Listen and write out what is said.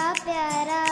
बड़ा प्यारा